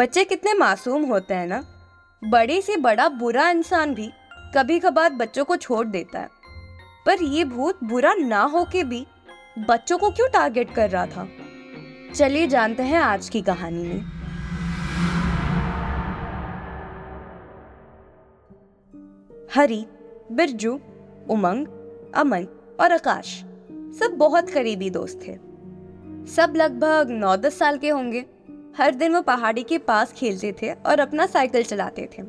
बच्चे कितने मासूम होते हैं ना। बड़े से बड़ा बुरा इंसान भी कभी कभार बच्चों को छोड़ देता है। पर ये भूत बुरा ना हो के भी बच्चों को क्यों टारगेट कर रहा था? चलिए जानते हैं आज की कहानी में। हरी, बिरजू, उमंग, अमन और आकाश सब बहुत करीबी दोस्त थे। सब लगभग नौ दस साल के होंगे। हर दिन वो पहाड़ी के पास खेलते थे और अपना साइकिल चलाते थे।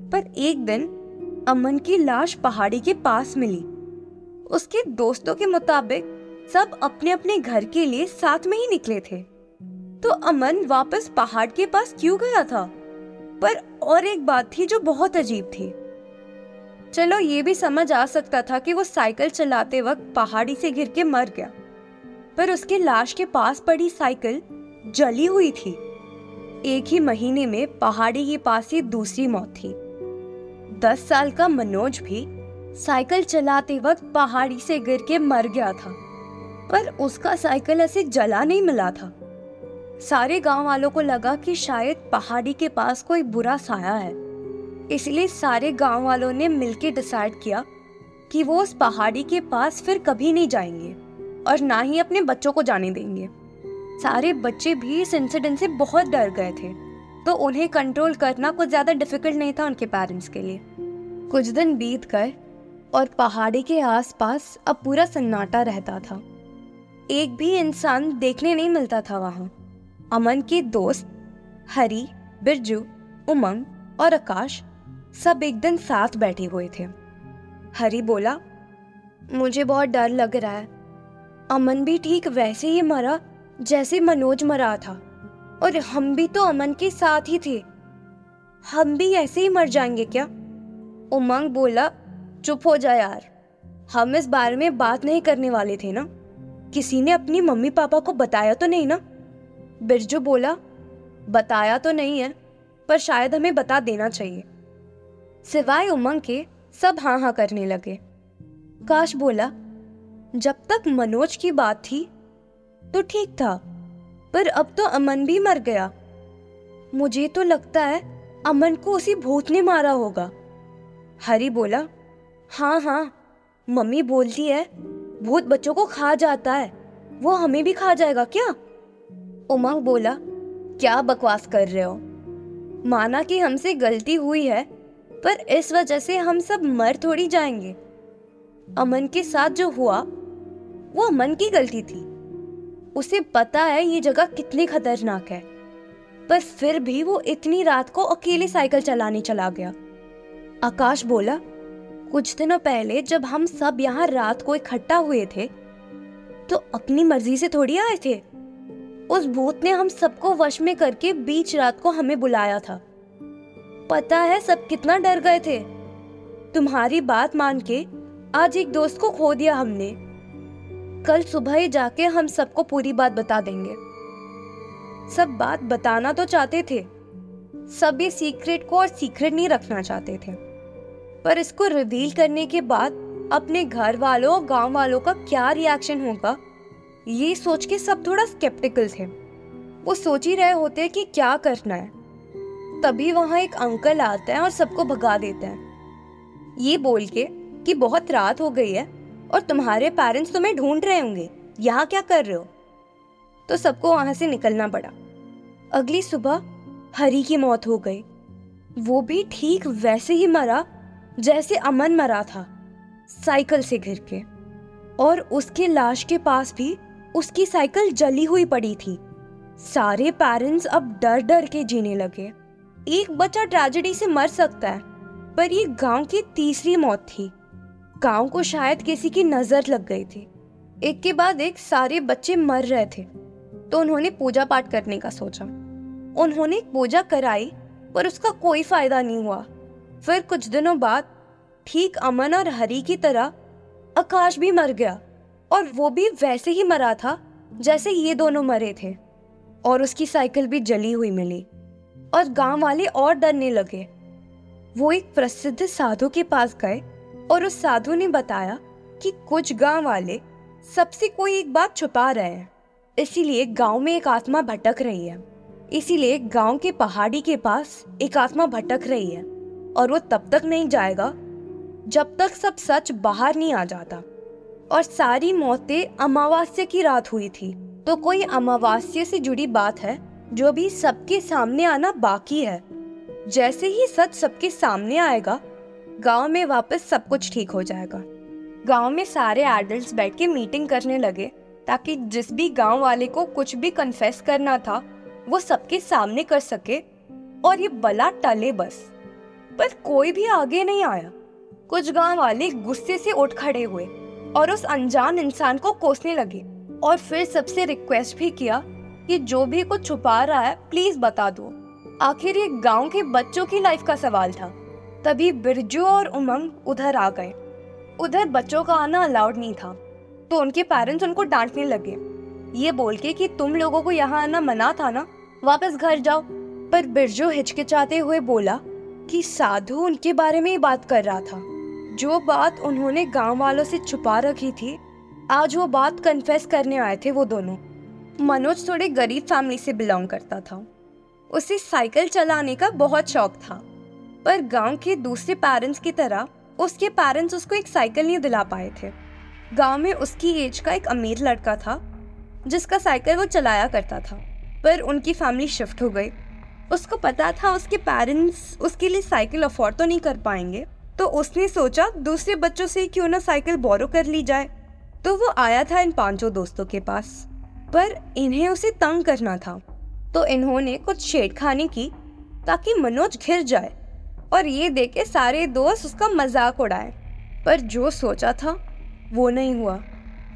पर एक दिन अमन की लाश पहाड़ी के पास मिली। उसके दोस्तों के मुताबिक सब अपने अपने घर के लिए साथ में ही निकले थे। तो अमन वापस पहाड़ के पास क्यों गया था? पर और एक बात थी जो बहुत अजीब थी। चलो ये भी समझ आ सकता था कि वो साइकिल चलाते वक्त पहाड़ी से गिर के मर गया। पर उसके लाश के पास पड़ी साइकिल जली हुई थी। एक ही महीने में पहाड़ी के पास ही दूसरी मौत थी। दस साल का मनोज भी साइकिल चलाते वक्त पहाड़ी से गिर के मर गया था, पर उसका साइकिल ऐसे जला नहीं मिला था। सारे गाँव वालों को लगा कि शायद पहाड़ी के पास कोई बुरा साया है। इसलिए सारे गाँव वालों ने मिलकर डिसाइड किया कि वो उस पहाड़ी के पास फिर कभी नहीं जाएँगे और ना ही अपने बच्चों को जाने देंगे। सारे बच्चे भी इस इंसिडेंट से बहुत डर गए थे। तो उन्हें कंट्रोल करना कुछ ज़्यादा डिफ़िकल्ट नहीं था उनके पेरेंट्स के लिए। कुछ दिन बीत गए और पहाड़ी के आसपास अब पूरा सन्नाटा रहता था। एक भी इंसान देखने नहीं मिलता था वहाँ। अमन के दोस्त, हरी, बिरजू, उमंग और आकाश सब एक दिन साथ बैठे हुए थे। हरी बोला, मुझे बहुत डर लग रहा है। अमन भी ठीक वैसे ही मरा जैसे मनोज मरा था। और हम भी तो अमन के साथ ही थे। हम भी ऐसे ही मर जाएँगे क्या? उमंग बोला, चुप हो जा यार। हम इस बारे में बात नहीं करने वाले थे ना। किसी ने अपनी मम्मी पापा को बताया तो नहीं ना? बिरजू बोला, बताया तो नहीं है, पर शायद हमें बता देना चाहिए। सिवाय उमंग के सब हाँ हाँ करने लगे। काश बोला, जब तक मनोज की बात थी तो ठीक था, पर अब तो अमन भी मर गया। मुझे तो लगता है अमन को उसी भूत ने मारा होगा। हरी बोला हाँ हाँ मम्मी बोलती है, भूत बच्चों को खा जाता है, वो हमें भी खा जाएगा क्या? उमंग बोला, क्या बकवास कर रहे हो? माना कि हमसे गलती हुई है, पर इस वजह से हम सब मर थोड़ी जाएँगे। अमन के साथ जो हुआ, वो अमन की गलती थी। उसे पता है ये जगह कितनी खतरनाक है। पर फिर भी वो इतनी रात को अकेले साइकिल चलाने चला गया। आकाश बोला, कुछ दिनों पहले जब हम सब यहाँ रात को इकट्ठा हुए थे तो अपनी मर्ज़ी से थोड़ी आए थे। उस भूत ने हम सबको वश में करके बीच रात को हमें बुलाया था। पता है सब कितना डर गए थे। तुम्हारी बात मान के आज एक दोस्त को खो दिया हमने। कल सुबह ही जाके हम सबको पूरी बात बता देंगे। सब बात बताना तो चाहते थे। सब ये सीक्रेट को और सीक्रेट नहीं रखना चाहते थे। पर इसको रिवील करने के बाद अपने घर वालों और गाँव वालों का क्या रिएक्शन होगा, ये सोच के सब थोड़ा स्केप्टिकल थे। वो सोच ही रहे होते कि क्या करना है। तभी वहाँ एक अंकल आता है और सबको भगा देता है। ये बोल के कि बहुत रात हो गई है और तुम्हारे पेरेंट्स तुम्हें ढूंढ रहे होंगे। यहाँ क्या कर रहे हो? तो सबको वहाँ से निकलना पड़ा। अगली सुबह हरी की मौत हो गई। वो भी ठीक वैसे ही मरा, जैसे अमन मरा था, साइकिल से घिर के। और उसके लाश के पास भी उसकी साइकिल जली हुई पड़ी थी। सारे पेरेंट्स अब डर डर के जीने लगे। एक बच्चा ट्रेजेडी से मर सकता है, पर ये गाँव की तीसरी मौत थी। गाँव को शायद किसी की नज़र लग गई थी। एक के बाद एक सारे बच्चे मर रहे थे तो उन्होंने पूजा पाठ करने का सोचा। उन्होंने पूजा कराई, पर उसका कोई फ़ायदा नहीं हुआ। फिर कुछ दिनों बाद ठीक अमन और हरी की तरह आकाश भी मर गया, और वो भी वैसे ही मरा था, जैसे ये दोनों मरे थे, और उसकी साइकिल भी जली हुई मिली, और गाँव वाले और डरने लगे। वो एक प्रसिद्ध साधु के पास गए और उस साधु ने बताया कि कुछ गाँव वाले सबसे कोई एक बात छुपा रहे हैं। इसीलिए गाँव में एक आत्मा भटक रही है। इसीलिए गाँव के पहाड़ी के पास एक आत्मा भटक रही है और वो तब तक नहीं जाएगा जब तक सब सच बाहर नहीं आ जाता। और सारी मौतें अमावस्या की रात हुई थी। तो कोई अमावस्या से जुड़ी बात है जो भी सबके सामने आना बाकी है। जैसे ही सच सबके सामने आएगा गाँव में वापस सब कुछ ठीक हो जाएगा। गाँव में सारे एडल्ट्स बैठ के मीटिंग करने लगे, ताकि जिस भी गाँव वाले को कुछ भी कन्फेस करना था, वो सबके सामने कर सके, और ये बला टले बस। पर कोई भी आगे नहीं आया। कुछ गाँव वाले गुस्से से उठ खड़े हुए, और उस अनजान इंसान को कोसने लगे, और फिर सबसे रिक्वेस्ट भी किया कि जो भी कुछ छुपा रहा है प्लीज़ बता दो। आखिर ये गाँव के बच्चों की लाइफ का सवाल था। तभी बिरजू और उमंग उधर आ गए। उधर बच्चों का आना अलाउड नहीं था तो उनके पेरेंट्स उनको डांटने लगे। ये बोल के कि तुम लोगों को यहाँ आना मना था ना? वापस घर जाओ। पर बिरजू हिचकिचाते हुए बोला कि साधु उनके बारे में ही बात कर रहा था। जो बात उन्होंने गाँव वालों से छुपा रखी थी, आज वो बात कन्फेस करने आए थे वो दोनों। मनोज थोड़े गरीब फैमिली से बिलोंग करता था। उसे साइकिल चलाने का बहुत शौक था। पर गाँव के दूसरे पेरेंट्स की तरह, उसके पेरेंट्स उसको एक साइकिल नहीं दिला पाए थे। गाँव में उसकी एज का एक अमीर लड़का था, जिसका साइकिल वो चलाया करता था, पर उनकी फैमिली शिफ्ट हो गई। उसको पता था उसके पेरेंट्स उसके लिए साइकिल अफोर्ड तो नहीं कर पाएँगे तो उसने सोचा दूसरे बच्चों से क्यों ना साइकिल बोरो कर ली जाए। तो वो आया था इन पाँचों दोस्तों के पास, पर इन्हें उसे तंग करना था। तो इन्होंने कुछ छेड़खानी की ताकि मनोज घिर जाए। और ये देखे सारे दोस्त उसका मज़ाक उड़ाए। पर जो सोचा था, वो नहीं हुआ।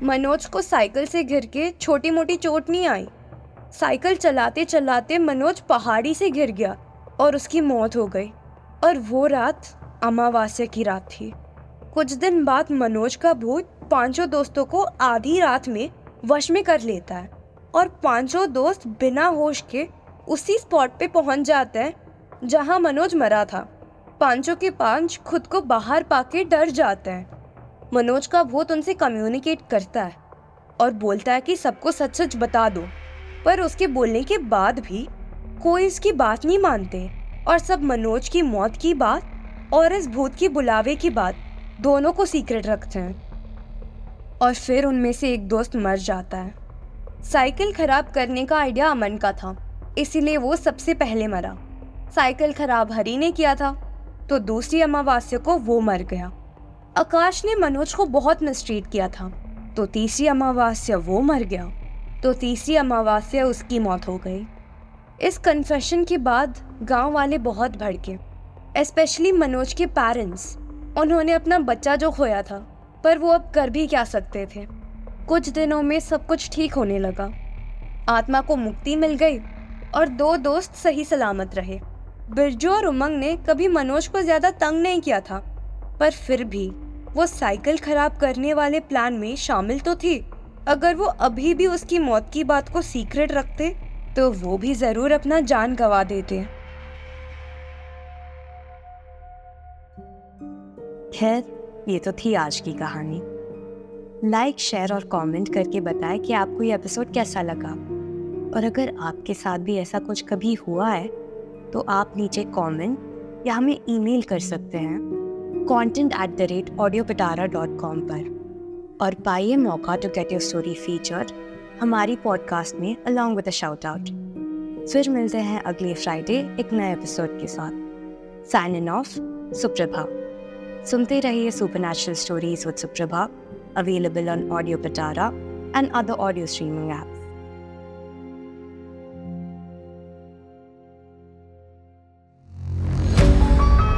मनोज को साइकिल से घिर के छोटी मोटी चोट नहीं आई। साइकिल चलाते चलाते मनोज पहाड़ी से गिर गया और उसकी मौत हो गई। और वो रात अमावस्या की रात थी। कुछ दिन बाद मनोज का भूत पाँचों दोस्तों को आधी रात में वश में कर लेता है और पाँचों दोस्त बिना होश के उसी स्पॉट पे पहुँच जाते हैं जहाँ मनोज मरा था। पाँचों के पाँच खुद को बाहर पाके डर जाते हैं। मनोज का भूत उनसे कम्युनिकेट करता है और बोलता है कि सबको सच सच बता दो। पर उसके बोलने के बाद भी कोई इसकी बात नहीं मानते और सब मनोज की मौत की बात और इस भूत की बुलावे की बात दोनों को सीक्रेट रखते हैं। और फिर उनमें से एक दोस्त मर जाता है। साइकिल खराब करने का आइडिया अमन का था, इसीलिए वो सबसे पहले मरा। साइकिल खराब हरी ने किया था। तो दूसरी अमावस्या को वो मर गया। आकाश ने मनोज को बहुत मिसट्रीट किया था। तो तीसरी अमावस्या वो मर गया। तो तीसरी अमावस्या उसकी मौत हो गई। इस कन्फेशन के बाद गाँव वाले बहुत भड़के। स्पेशली मनोज के पेरेंट्स उन्होंने अपना बच्चा जो खोया था, पर वो अब कर भी क्या सकते थे? कुछ दिनों में सब कुछ ठीक होने लगा। आत्मा को मुक्ति मिल गई और दो दोस्त सही सलामत रहे। बिरजू और उमंग ने कभी मनोज को ज़्यादा तंग नहीं किया था, पर फिर भी वो साइकिल खराब करने वाले प्लान में शामिल तो थी। अगर वो अभी भी उसकी मौत की बात को सीक्रेट रखते तो वो भी ज़रूर अपना जान गवा देते। खैर, ये तो थी आज की कहानी। लाइक शेयर और कमेंट करके बताएँ कि आपको ये एपिसोड कैसा लगा। और अगर आपके साथ भी ऐसा कुछ कभी हुआ है तो आप नीचे कमेंट या हमें ईमेल कर सकते हैं content at the rate audio the dot com पर। और पाइए मौका to get your story featured हमारी पॉडकास्ट में अलॉन्ग विद शाउट आउट फिर मिलते हैं अगले फ्राइडे एक नए एपिसोड के साथ। साइन इन ऑफ़ सुप्रभा सुनते रहिए supernatural stories with Suprabha available on audio Pitara and other audio streaming apps